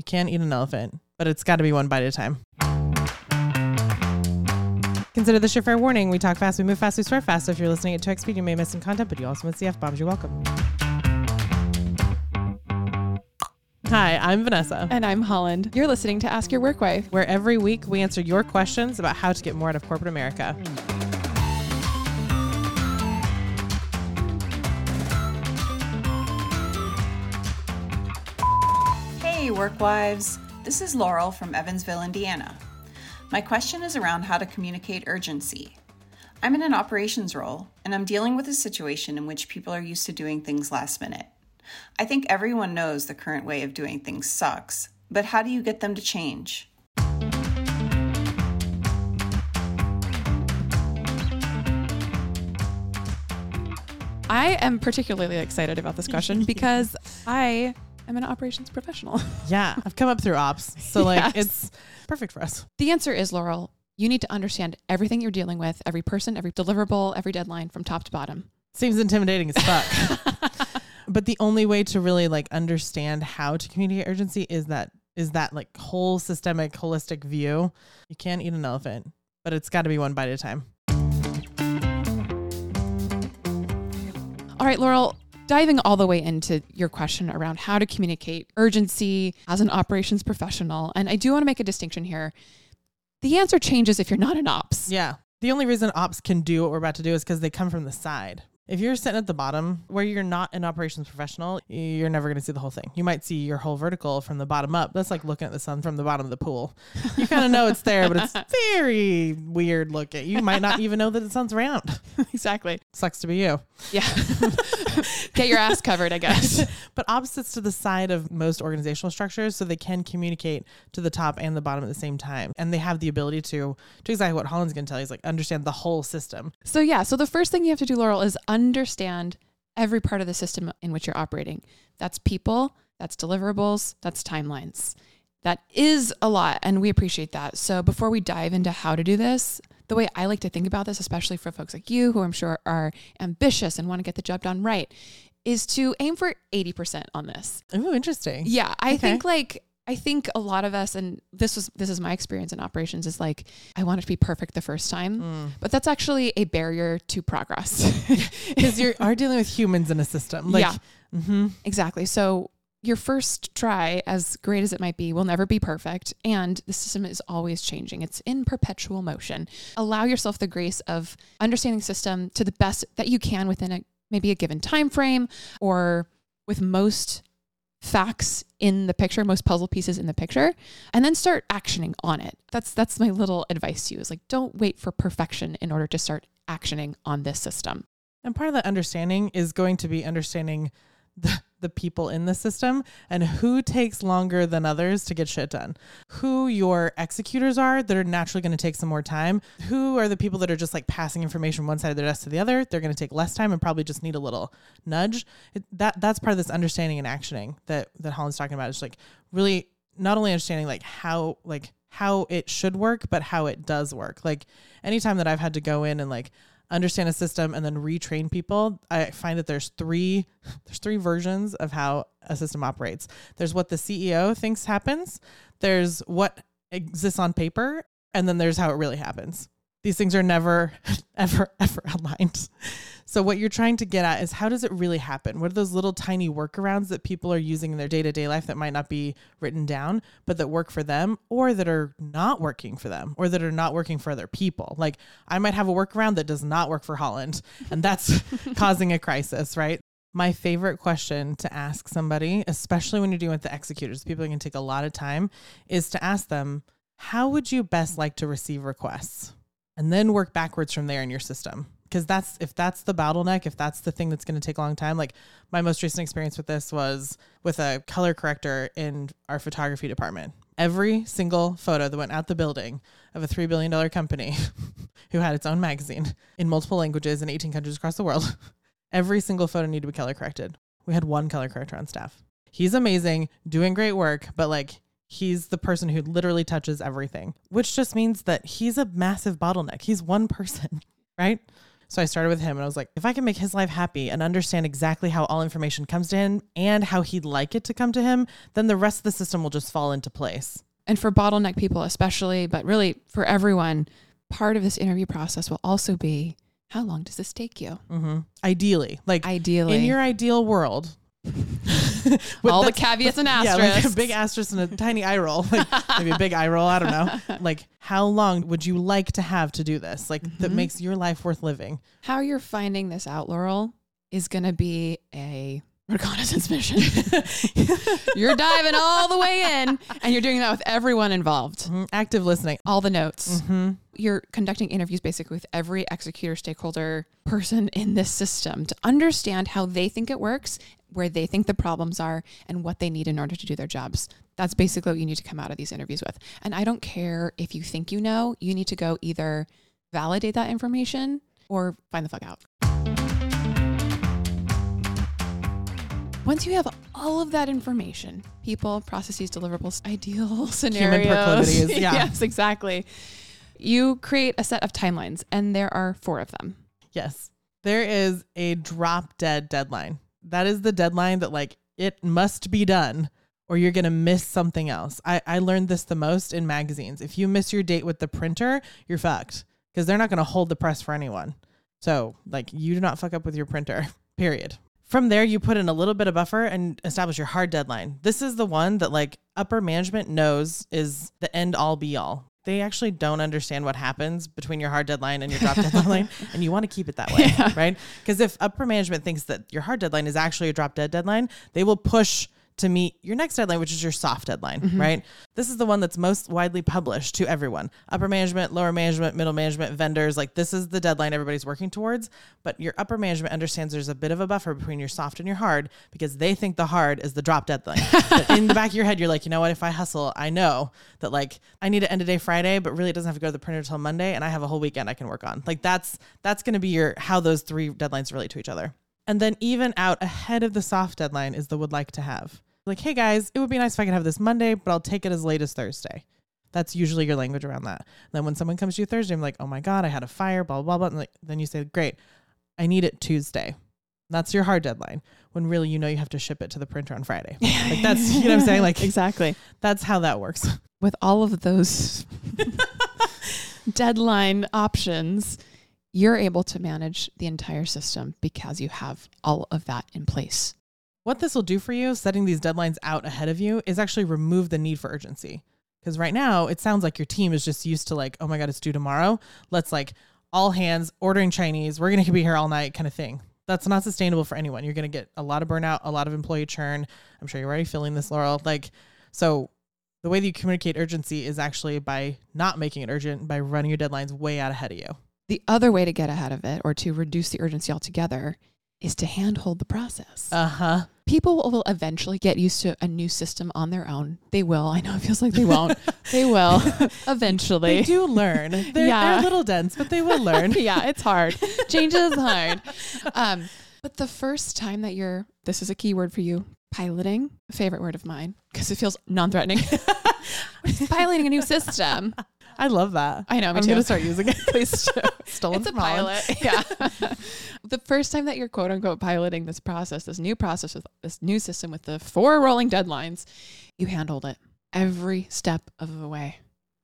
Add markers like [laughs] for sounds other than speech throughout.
You can't eat an elephant, but it's got to be one bite at a time. Consider this your fair warning. We talk fast, we move fast, we swear fast. So if you're listening at 2x speed, you may miss some content, but you also miss the F bombs. You're welcome. Hi, I'm Vanessa, And I'm Holland. You're listening to Ask Your Work Wife. where every week we answer your questions about how to get more out of corporate America. Work wives. This is Laurel from Evansville, Indiana. My question is around how to communicate urgency. I'm in an operations role, and I'm dealing with a situation in which people are used to doing things last minute. I think everyone knows the current way of doing things sucks, but how do you get them to change? I am particularly excited about this question [laughs] because I am an operations professional. [laughs] Yeah, I've come up through ops. So, like, Yes. it's perfect for us. the answer is, Laurel, you need to understand everything you're dealing with, every person, every deliverable, every deadline from top to bottom. Seems intimidating as fuck. [laughs] [laughs] but the only way to really like understand how to communicate urgency is that is that like whole systemic holistic view. You can't eat an elephant, but it's got to be one bite at a time. All right, Laurel, diving all the way into your question around how to communicate urgency as an operations professional. And I do want to make a distinction here. The answer changes if you're not an ops. Yeah. The only reason ops can do what we're about to do is because they come from the side. If you're sitting at the bottom where you're not an operations professional, you're never going to see the whole thing. You might see your whole vertical from the bottom up. That's like looking at the sun from the bottom of the pool. You kind of know it's there, but it's [laughs] very weird looking. You might not even know that the sun's round. [laughs] exactly. Sucks to be you. Yeah. [laughs] Get your ass covered, I guess. But opposites to the side of most organizational structures, so they can communicate to the top and the bottom at the same time, and they have the ability to to exactly what Holland's going to tell you is like understand the whole system. So, yeah, so the first thing you have to do, Laurel, is understand every part of the system in which you're operating. That's people, that's deliverables, that's timelines. That is a lot, and we appreciate that. So, before we dive into how to do this, the way I like to think about this, especially for folks like you who I'm sure are ambitious and want to get the job done right, is to aim for 80% on this. Ooh, interesting. Yeah, I Okay. think like I think a lot of us, and this was this is my experience in operations, is like I want it to be perfect the first time, Mm. but that's actually a barrier to progress. [laughs] Because you are dealing with humans in a system. Like, Yeah. hmm exactly. So your first try, as great as it might be, will never be perfect, and the system is always changing. It's in perpetual motion. Allow yourself the grace of understanding the system to the best that you can within a maybe a given time frame, or with most facts in the picture, most puzzle pieces in the picture, and then start actioning on it. That's that's my little advice to you is like don't wait for perfection in order to start actioning on this system. And part of that understanding is going to be understanding the, the people in the system and who takes longer than others to get shit done. Who your executors are that are naturally going to take some more time. Who are the people that are just like passing information one side of their desk to the other. They're going to take less time and probably just need a little nudge. It, that that's part of this understanding and actioning that that Holland's talking about. Is like really not only understanding like how like how it should work, but how it does work. Like anytime that I've had to go in and like understand a system and then retrain people i find that there's three there's three versions of how a system operates. There's what the ceo thinks happens there's what exists on paper and then there's how it really happens these things are never [laughs] ever ever aligned. So what you're trying to get at is how does it really happen? What are those little tiny workarounds that people are using in their day-to-day life that might not be written down but that work for them or that are not working for them or that are not working for other people? Like i might have a workaround that does not work for holland and that's [laughs] causing a crisis right? My favorite question to ask somebody especially when you're dealing with the executors people can take a lot of time is to ask them how would you best like to receive requests and then work backwards from there in your system. Because that's if that's the bottleneck if that's the thing that's going to take a long time like my most recent experience with this was with a color corrector in our photography department. Every single photo that went out the building of a $3 billion company [laughs] who had its own magazine in multiple languages in 18 countries across the world [laughs] every single photo needed to be color corrected. We had one color corrector on staff. He's amazing doing great work but like He's the person who literally touches everything, which just means that he's a massive bottleneck. He's one person, [laughs] right? So I started with him and I was like, if I can make his life happy and understand exactly how all information comes to him and how he'd like it to come to him, then the rest of the system will just fall into place. And for bottleneck people, especially, but really for everyone, part of this interview process will also be how long does this take you? Mm-hmm. Ideally, like Ideally, in your ideal world, [laughs] [laughs] all the caveats and [laughs] yeah, asterisks. like a big asterisk and a tiny eye roll, like maybe a big eye roll. I don't know. [laughs] Like, how long would you like to have to do this? Like, that Mhm. makes your life worth living. how you're finding this out, Laurel, is going to be a reconnaissance mission. [laughs] you're diving all the way in, and you're doing that with everyone involved. Mhm. Active listening. All the notes. hmm You're conducting interviews basically with every executor, stakeholder, person in this system to understand how they think it works, where they think the problems are, and what they need in order to do their jobs. That's basically what you need to come out of these interviews with. And I don't care if you think you know, you need to go either validate that information or find the fuck out. Once you have all of that information, people, processes, deliverables, [laughs] ideal scenarios, proclivities, yeah. [laughs] yes, exactly. You create a set of timelines, and there are four of them. Yes. There is a drop dead deadline. That is the deadline that, like, it must be done or you're going to miss something else. I, I learned this the most in magazines. If you miss your date with the printer, you're fucked because they're not going to hold the press for anyone. So, like, you do not fuck up with your printer, [laughs] period. From there, you put in a little bit of buffer and establish your hard deadline. This is the one that, like, upper management knows is the end all be all. They actually don't understand what happens between your hard deadline and your drop dead [laughs] deadline, and you want to keep it that way, Yeah. right? Because if upper management thinks that your hard deadline is actually a drop dead deadline, they will push to meet your next deadline, which is your soft deadline, mm-hmm. right? This is the one that's most widely published to everyone upper management, lower management, middle management, vendors. Like, this is the deadline everybody's working towards. But your upper management understands there's a bit of a buffer between your soft and your hard because they think the hard is the drop deadline. [laughs] in the back of your head, you're like, you know what? If I hustle, I know that like I need to end a day Friday, but really it doesn't have to go to the printer till Monday, and I have a whole weekend I can work on. Like, that's that's going to be your how those three deadlines relate to each other. And then even out ahead of the soft deadline is the would like to have. Like, hey guys, it would be nice if I could have this Monday, but I'll take it as late as Thursday. That's usually your language around that. then when someone comes to you Thursday, I'm like, oh my God, I had a fire, blah, blah, blah. And like, then you say, great, I need it Tuesday. That's your hard deadline. When really you know you have to ship it to the printer on Friday. [laughs] Like that's you know what I'm saying? Like exactly. that's how that works. With all of those [laughs] deadline options, you're able to manage the entire system because you have all of that in place. What this will do for you, setting these deadlines out ahead of you, is actually remove the need for urgency. Because right now, it sounds like your team is just used to like, oh my God, it's due tomorrow. Let's like all hands ordering Chinese. We're going [laughs] to be here all night kind of thing. That's not sustainable for anyone. You're going to get a lot of burnout, a lot of employee churn. I'm sure you're already feeling this, Laurel. Like, so the way that you communicate urgency is actually by not making it urgent, by running your deadlines way out ahead of you. The other way to get ahead of it or to reduce the urgency altogether is to handhold the process. Uh huh. People will eventually get used to a new system on their own. They will. I know it feels like they won't. [laughs] they will [laughs] eventually. They do learn. [laughs] They're, Yeah. they're a little dense, but they will learn. yeah, it's hard. Change is hard. Um, but the first time that you're, this is a key word for you, piloting, a favorite word of mine, because it feels non-threatening. piloting a new system. I love that. I know, me I'm too. to start using it. [laughs] Please. [laughs] Stolen it's a from Holland. pilot. [laughs] Yeah. the first time that you're quote unquote piloting this process, this new process with this new system with the four rolling deadlines, you handled it every step of the way.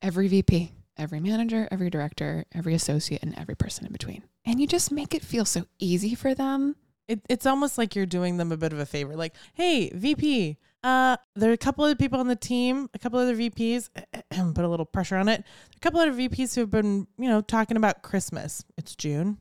Every VP, every manager, every director, every associate, and every person in between. And you just make it feel so easy for them. It, it's almost like you're doing them a bit of a favor. Like, hey, VP, uh, there are a couple of people on the team, a couple other VPs, [clears throat] put a little pressure on it. A couple other VPs who have been, you know, talking about Christmas. It's June.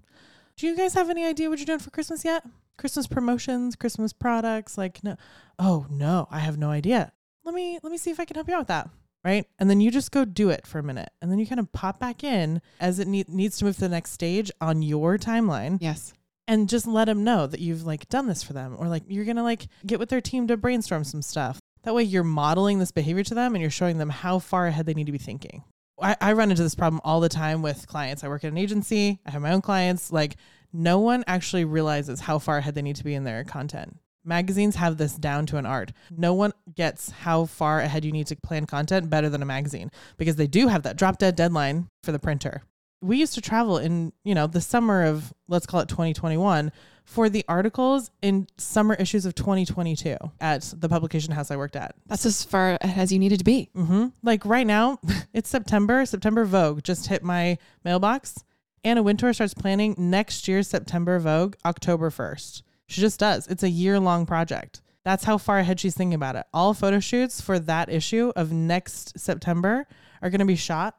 Do you guys have any idea what you're doing for Christmas yet? Christmas promotions, Christmas products? Like, no. Oh no, I have no idea. Let me let me see if I can help you out with that. Right. And then you just go do it for a minute. And then you kind of pop back in as it need, needs to move to the next stage on your timeline Yes. and just let them know that you've like done this for them or like you're gonna like get with their team to brainstorm some stuff that way you're modeling this behavior to them and you're showing them how far ahead they need to be thinking. I, I run into this problem all the time with clients. I work at an agency. I have my own clients. Like no one actually realizes how far ahead they need to be in their content. Magazines have this down to an art. No one gets how far ahead you need to plan content better than a magazine because they do have that drop dead deadline for the printer we used to travel in, you know, the summer of let's call it 2021 for the articles in summer issues of 2022 at the publication house I worked at. That's as far as you needed to be. Mm-hmm. Like right now, [laughs] it's September. September Vogue just hit my mailbox. Anna Wintour starts planning next year's September Vogue, October 1st. She just does. It's a year long project. That's how far ahead she's thinking about it. All photo shoots for that issue of next September are going to be shot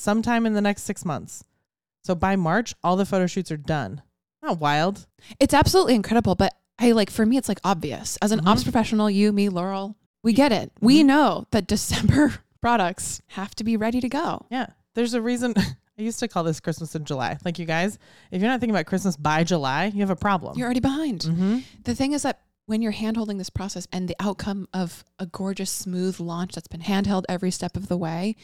sometime in the next six months. So by March, all the photo shoots are done. Not wild. It's absolutely incredible, but I like for me, it's like obvious. As an Mhm. ops professional, you, me, Laurel, we get it. We Mhm. know that December [laughs] products have to be ready to go. Yeah. There's a reason. [laughs] I used to call this Christmas in July. Like you guys, if you're not thinking about Christmas by July, you have a problem. You're already behind. mm-hmm. The thing is that when you're handholding this process and the outcome of a gorgeous, smooth launch that's been handheld every step of the way,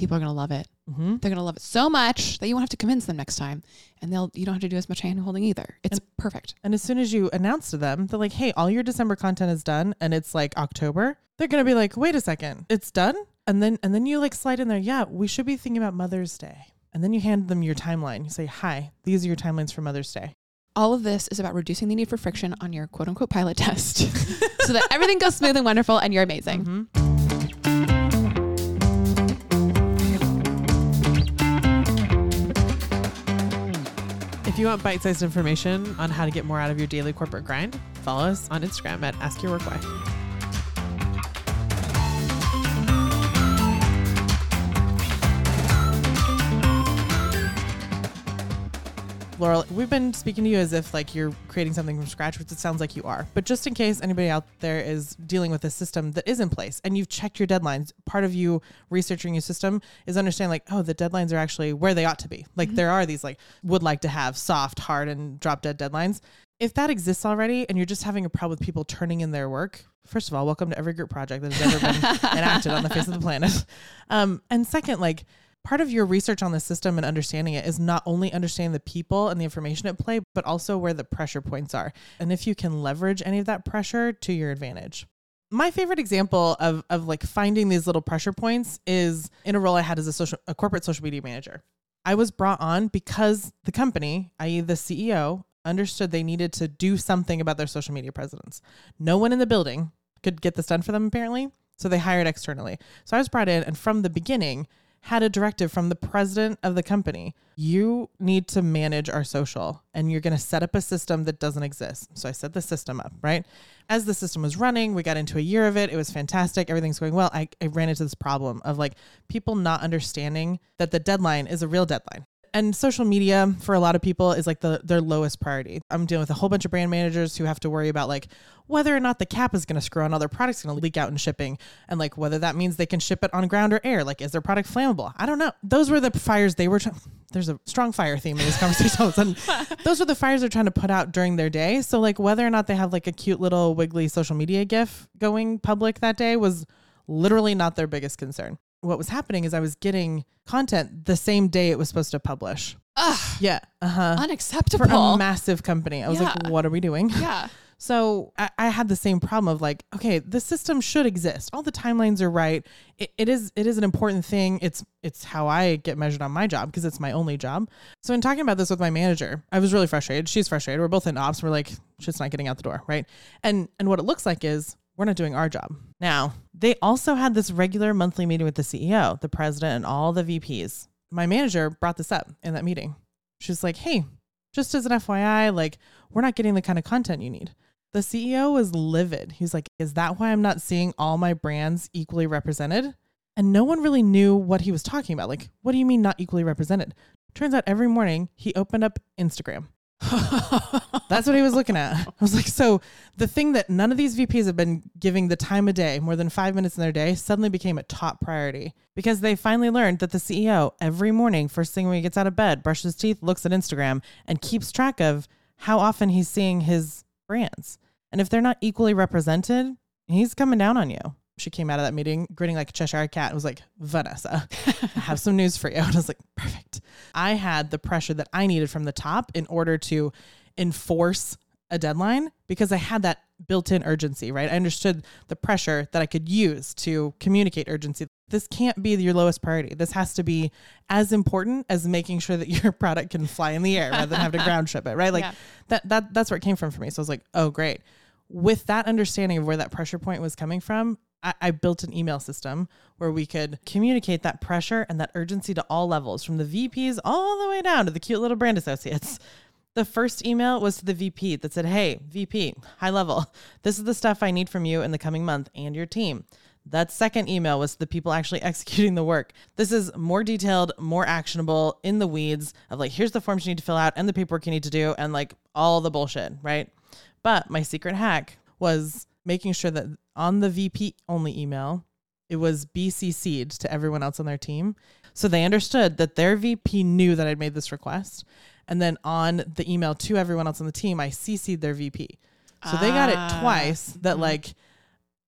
people are going to love it. Mm-hmm. They're going to love it so much that you won't have to convince them next time. And they'll, you don't have to do as much handholding either. It's perfect. And as soon as you announce to them, they're like, hey, all your December content is done and it's like October, they're gonna be like, wait a second, it's done? And then and then you like slide in there, yeah, we should be thinking about Mother's Day. And then you hand them your timeline. You say, Hi, these are your timelines for Mother's Day. All of this is about reducing the need for friction on your quote unquote pilot test [laughs] so that everything goes smooth and wonderful and you're amazing. Mhm. If you want bite sized information on how to get more out of your daily corporate grind, follow us on Instagram at Ask Your Work. Laurel, we've been speaking to you as if like you're creating something from scratch, which it sounds like you are. But just in case anybody out there is dealing with a system that is in place and you've checked your deadlines, part of you researching your system is understanding like, oh, the deadlines are actually where they ought to be. Like there are these like would like to have soft, hard, and drop dead deadlines. If that exists already and you're just having a problem with people turning in their work, first of all, welcome to every group project that has ever been [laughs] enacted on the face of the planet. Um, and second, like part of your research on the system and understanding it is not only understanding the people and the information at play, but also where the pressure points are. And if you can leverage any of that pressure to your advantage. My favorite example of, of like finding these little pressure points is in a role I had as a social a corporate social media manager. I was brought on because the company, i.e. the CEO, understood they needed to do something about their social media presence. No one in the building could get this done for them apparently, so they hired externally. So I was brought in and from the beginning had a directive from the president of the company. You need to manage our social and you're going to set up a system that doesn't exist. So I set the system up, right? As the system was running, we got into a year of it. It was fantastic. Everything's going well. I, I ran into this problem of like people not understanding that the deadline is a real deadline. And social media for a lot of people is like the their lowest priority. I'm dealing with a whole bunch of brand managers who have to worry about like whether or not the cap is going to screw on other products going to leak out in shipping and like whether that means they can ship it on ground or air. Like is their product flammable? I don't know. Those were the fires they were trying there's a strong fire theme in these conversations all of a sudden. [laughs] Those were the fires they're trying to put out during their day. So like whether or not they have like a cute little wiggly social media gif going public that day was literally not their biggest concern. What was happening is I was getting content the same day it was supposed to publish. Ugh, Yeah. Uh-huh. Unacceptable. For a massive company. I was like, what are we doing? [laughs] yeah. So I, I had the same problem of like, okay, the system should exist. All the timelines are right. It, it is it is an important thing. It's it's how I get measured on my job because it's my only job. So in talking about this with my manager, I was really frustrated. She's frustrated. We're both in ops. We're like, shit's not getting out the door, right? And and what it looks like is we're not doing our job. Now, they also had this regular monthly meeting with the CEO, the president, and all the VPs. My manager brought this up in that meeting. She's like, hey, just as an FYI, like, we're not getting the kind of content you need. The CEO was livid. He's like, Is that why I'm not seeing all my brands equally represented? And no one really knew what he was talking about. Like, what do you mean not equally represented? Turns out every morning he opened up Instagram. [laughs] That's what he was looking at. I was like, so the thing that none of these VPs have been giving the time of day, more than five minutes in their day, suddenly became a top priority because they finally learned that the CEO every morning, first thing when he gets out of bed, brushes his teeth, looks at Instagram, and keeps track of how often he's seeing his brands. And if they're not equally represented, he's coming down on you. She came out of that meeting grinning like a Cheshire cat and was like, Vanessa, I have some news for you. [laughs] And I was like, perfect. I had the pressure that I needed from the top in order to enforce a deadline because I had that built in urgency, right? I understood the pressure that I could use to communicate urgency. This can't be your lowest priority. This has to be as important as making sure that [laughs] your product can fly in the air rather than have to ground ship it, right? Like Yeah. that that that's where it came from for me. So I was like, oh great. With that understanding of where that pressure point was coming from, I, I built an email system where we could communicate that pressure and that urgency to all levels, from the VPs all the way down to the cute little brand associates. [laughs] The first email was to the VP that said, Hey, VP, high level, this is the stuff I need from you in the coming month and your team. That second email was to the people actually [laughs] executing the work. This is more detailed, more actionable, in the weeds of like, here's the forms you need to fill out and the paperwork you need to do and like all the bullshit, right? But my secret hack was making sure that on the VP only email, it was BCC'd to everyone else on their team. So they understood that their VP knew that I'd made this request. And then on the email to everyone else on the team, I CC'd their VP. So they got Ah, it twice that, like,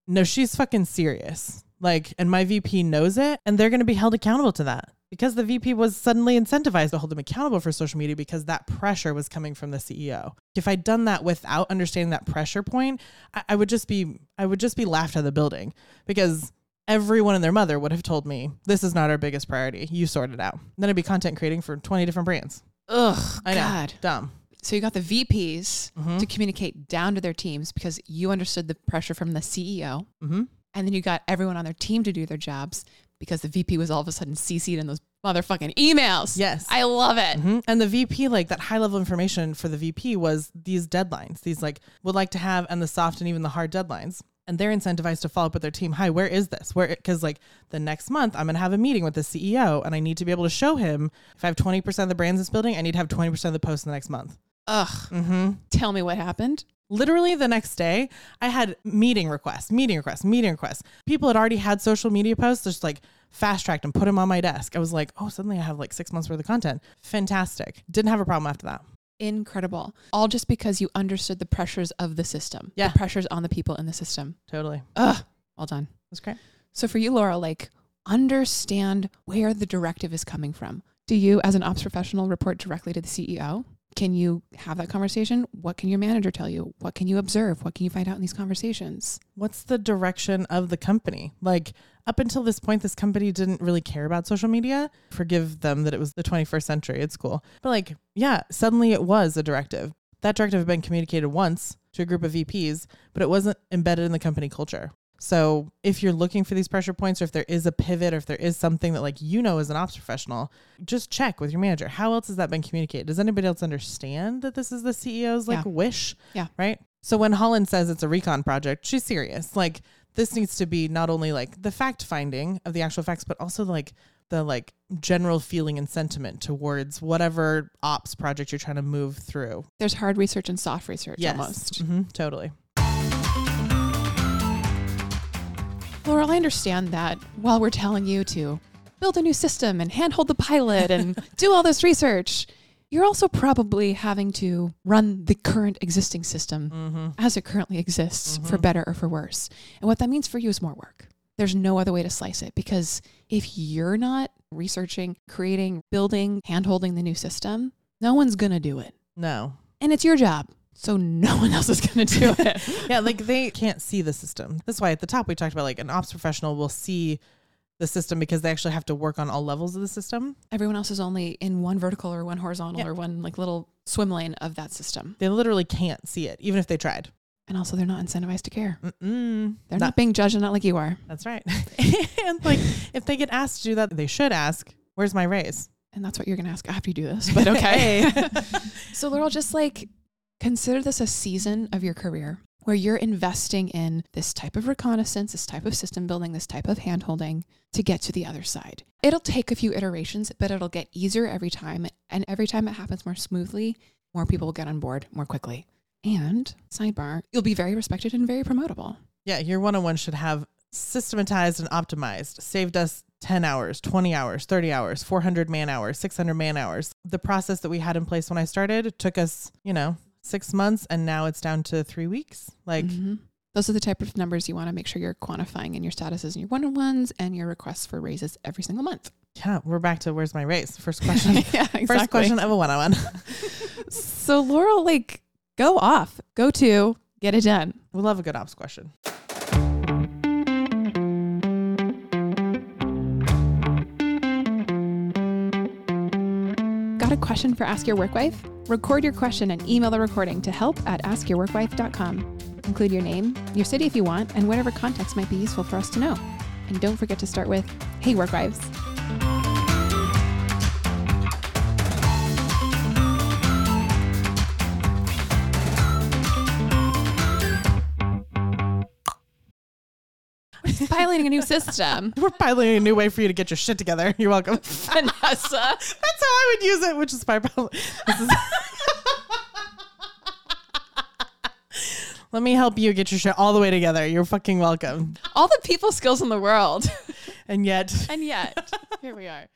no, she's fucking serious. Like, and my VP knows it, and they're going to be held accountable to that because the VP was suddenly incentivized to hold them accountable for social media because that pressure was coming from the CEO. If I'd done that without understanding that pressure point, I, I would just be, I would just be laughed out of the building because everyone and their mother would have told me, this is not our biggest priority. You sort it out. then I'd be content creating for 20 different brands. Ugh, I know. God. Dumb. So you got the VPs Mhm. to communicate down to their teams because you understood the pressure from the CEO. Mm-hmm. And then you got everyone on their team to do their jobs because the VP was all of a sudden CC'd in those motherfucking emails. Yes. I love it. hmm And the VP, like that high level information for the VP was these deadlines, these like would like to have, and the soft and even the hard deadlines. And they're incentivized to follow up with their team. Hi, where is this? Where, because like the next month, I'm going to have a meeting with the CEO and I need to be able to show him if I have 20% of the brands in this building, I need to have 20% of the posts in the next month. Ugh. Mm-hmm. Tell me what happened. Literally the next day, I had meeting requests, meeting requests, meeting requests. People had already had social media posts, just like fast tracked and put them on my desk. I was like, oh, suddenly I have like six months worth of content. Fantastic. Didn't have a problem after that. Incredible. All just because you understood the pressures of the system. Yeah. The pressures on the people in the system. Totally. Ugh. Well done. That's great. So for you, Laurel, like understand where the directive is coming from. Do you, as an ops professional, report directly to the CEO? Can you have that conversation? What can your manager tell you? What can you observe? What can you find out in these conversations? what's the direction of the company? Like up until this point, this company didn't really care about social media. Forgive them that it was the 21st century. It's cool. But like, yeah, suddenly it was a directive. That directive had been communicated once to a group of VPs, but it wasn't embedded in the company culture. So if you're looking for these pressure points, or if there is a pivot, or if there is something that like you know as an ops professional, just check with your manager. How else has that been communicated? Does anybody else understand that this is the CEO's like Yeah. wish? Yeah. Right. So when Holland says it's a recon project, she's serious. Like this needs to be not only like the fact finding of the actual facts, but also like the like general feeling and sentiment towards whatever ops project you're trying to move through. There's hard research and soft research Yes. almost. hmm totally. Laurel, I understand that while we're telling you to build a new system and handhold the pilot and [laughs] do all this research, you're also probably having to run the current existing system Mm-hmm. as it currently exists for better or for worse. And what that means for you is more work. There's no other way to slice it because if you're not researching, creating, building, handholding the new system, no one's going to do it. No. And it's your job. So no [laughs] one else is going to do it. [laughs] Yeah, like they can't see the system. That's why at the top we talked about like an ops professional will see the system because they actually have to work on all levels of the system. Everyone else is only in one vertical or one horizontal Yeah. or one like little swim lane of that system. They literally can't see it, even if they tried. And also they're not incentivized to care. Mm-mm. They're That- not being judged and not like you are. That's right. [laughs] and like, if they get asked to do that, they should ask, "Where's my raise?" And that's what you're going to ask after you do this. But okay. so, Laurel, just like consider this a season of your career where you're investing in this type of reconnaissance, this type of system building, this type of handholding to get to the other side. It'll take a few iterations, but it'll get easier every time. And every time it happens more smoothly, more people will get on board more quickly. And sidebar, you'll be very respected and very promotable. Yeah, your one-on-one should have systematized and optimized. Saved us 10 hours, 20 hours, 30 hours, 400 man hours, 600 man hours. The process that we had in place when I started took us, you know, 6 months and now it's down to 3 weeks. Like Mhm. those are the type of numbers you want to make sure you're quantifying in your statuses and your one on ones and your requests for raises every single month. yeah, we're back to where's my raise? First question. [laughs] yeah, First question of a one-on-one. [laughs] [laughs] So Laurel, like, go off, go to Get it done. We love a good ops question. Got a question for Ask Your Work Wife? Record your question and email the recording to help at askyourworkwife.com. Include your name, your city if you want, and whatever context might be useful for us to know. And don't forget to start with, Hey, Work Piloting a new system. [laughs] We're piloting a new way for you to get your shit together. [laughs] You're welcome. [laughs] Vanessa. That's how I would use it, which is pilot. This is- Let me help you get your shit all the way together. You're fucking welcome. All the people skills in the world. And yet, And yet, here we are.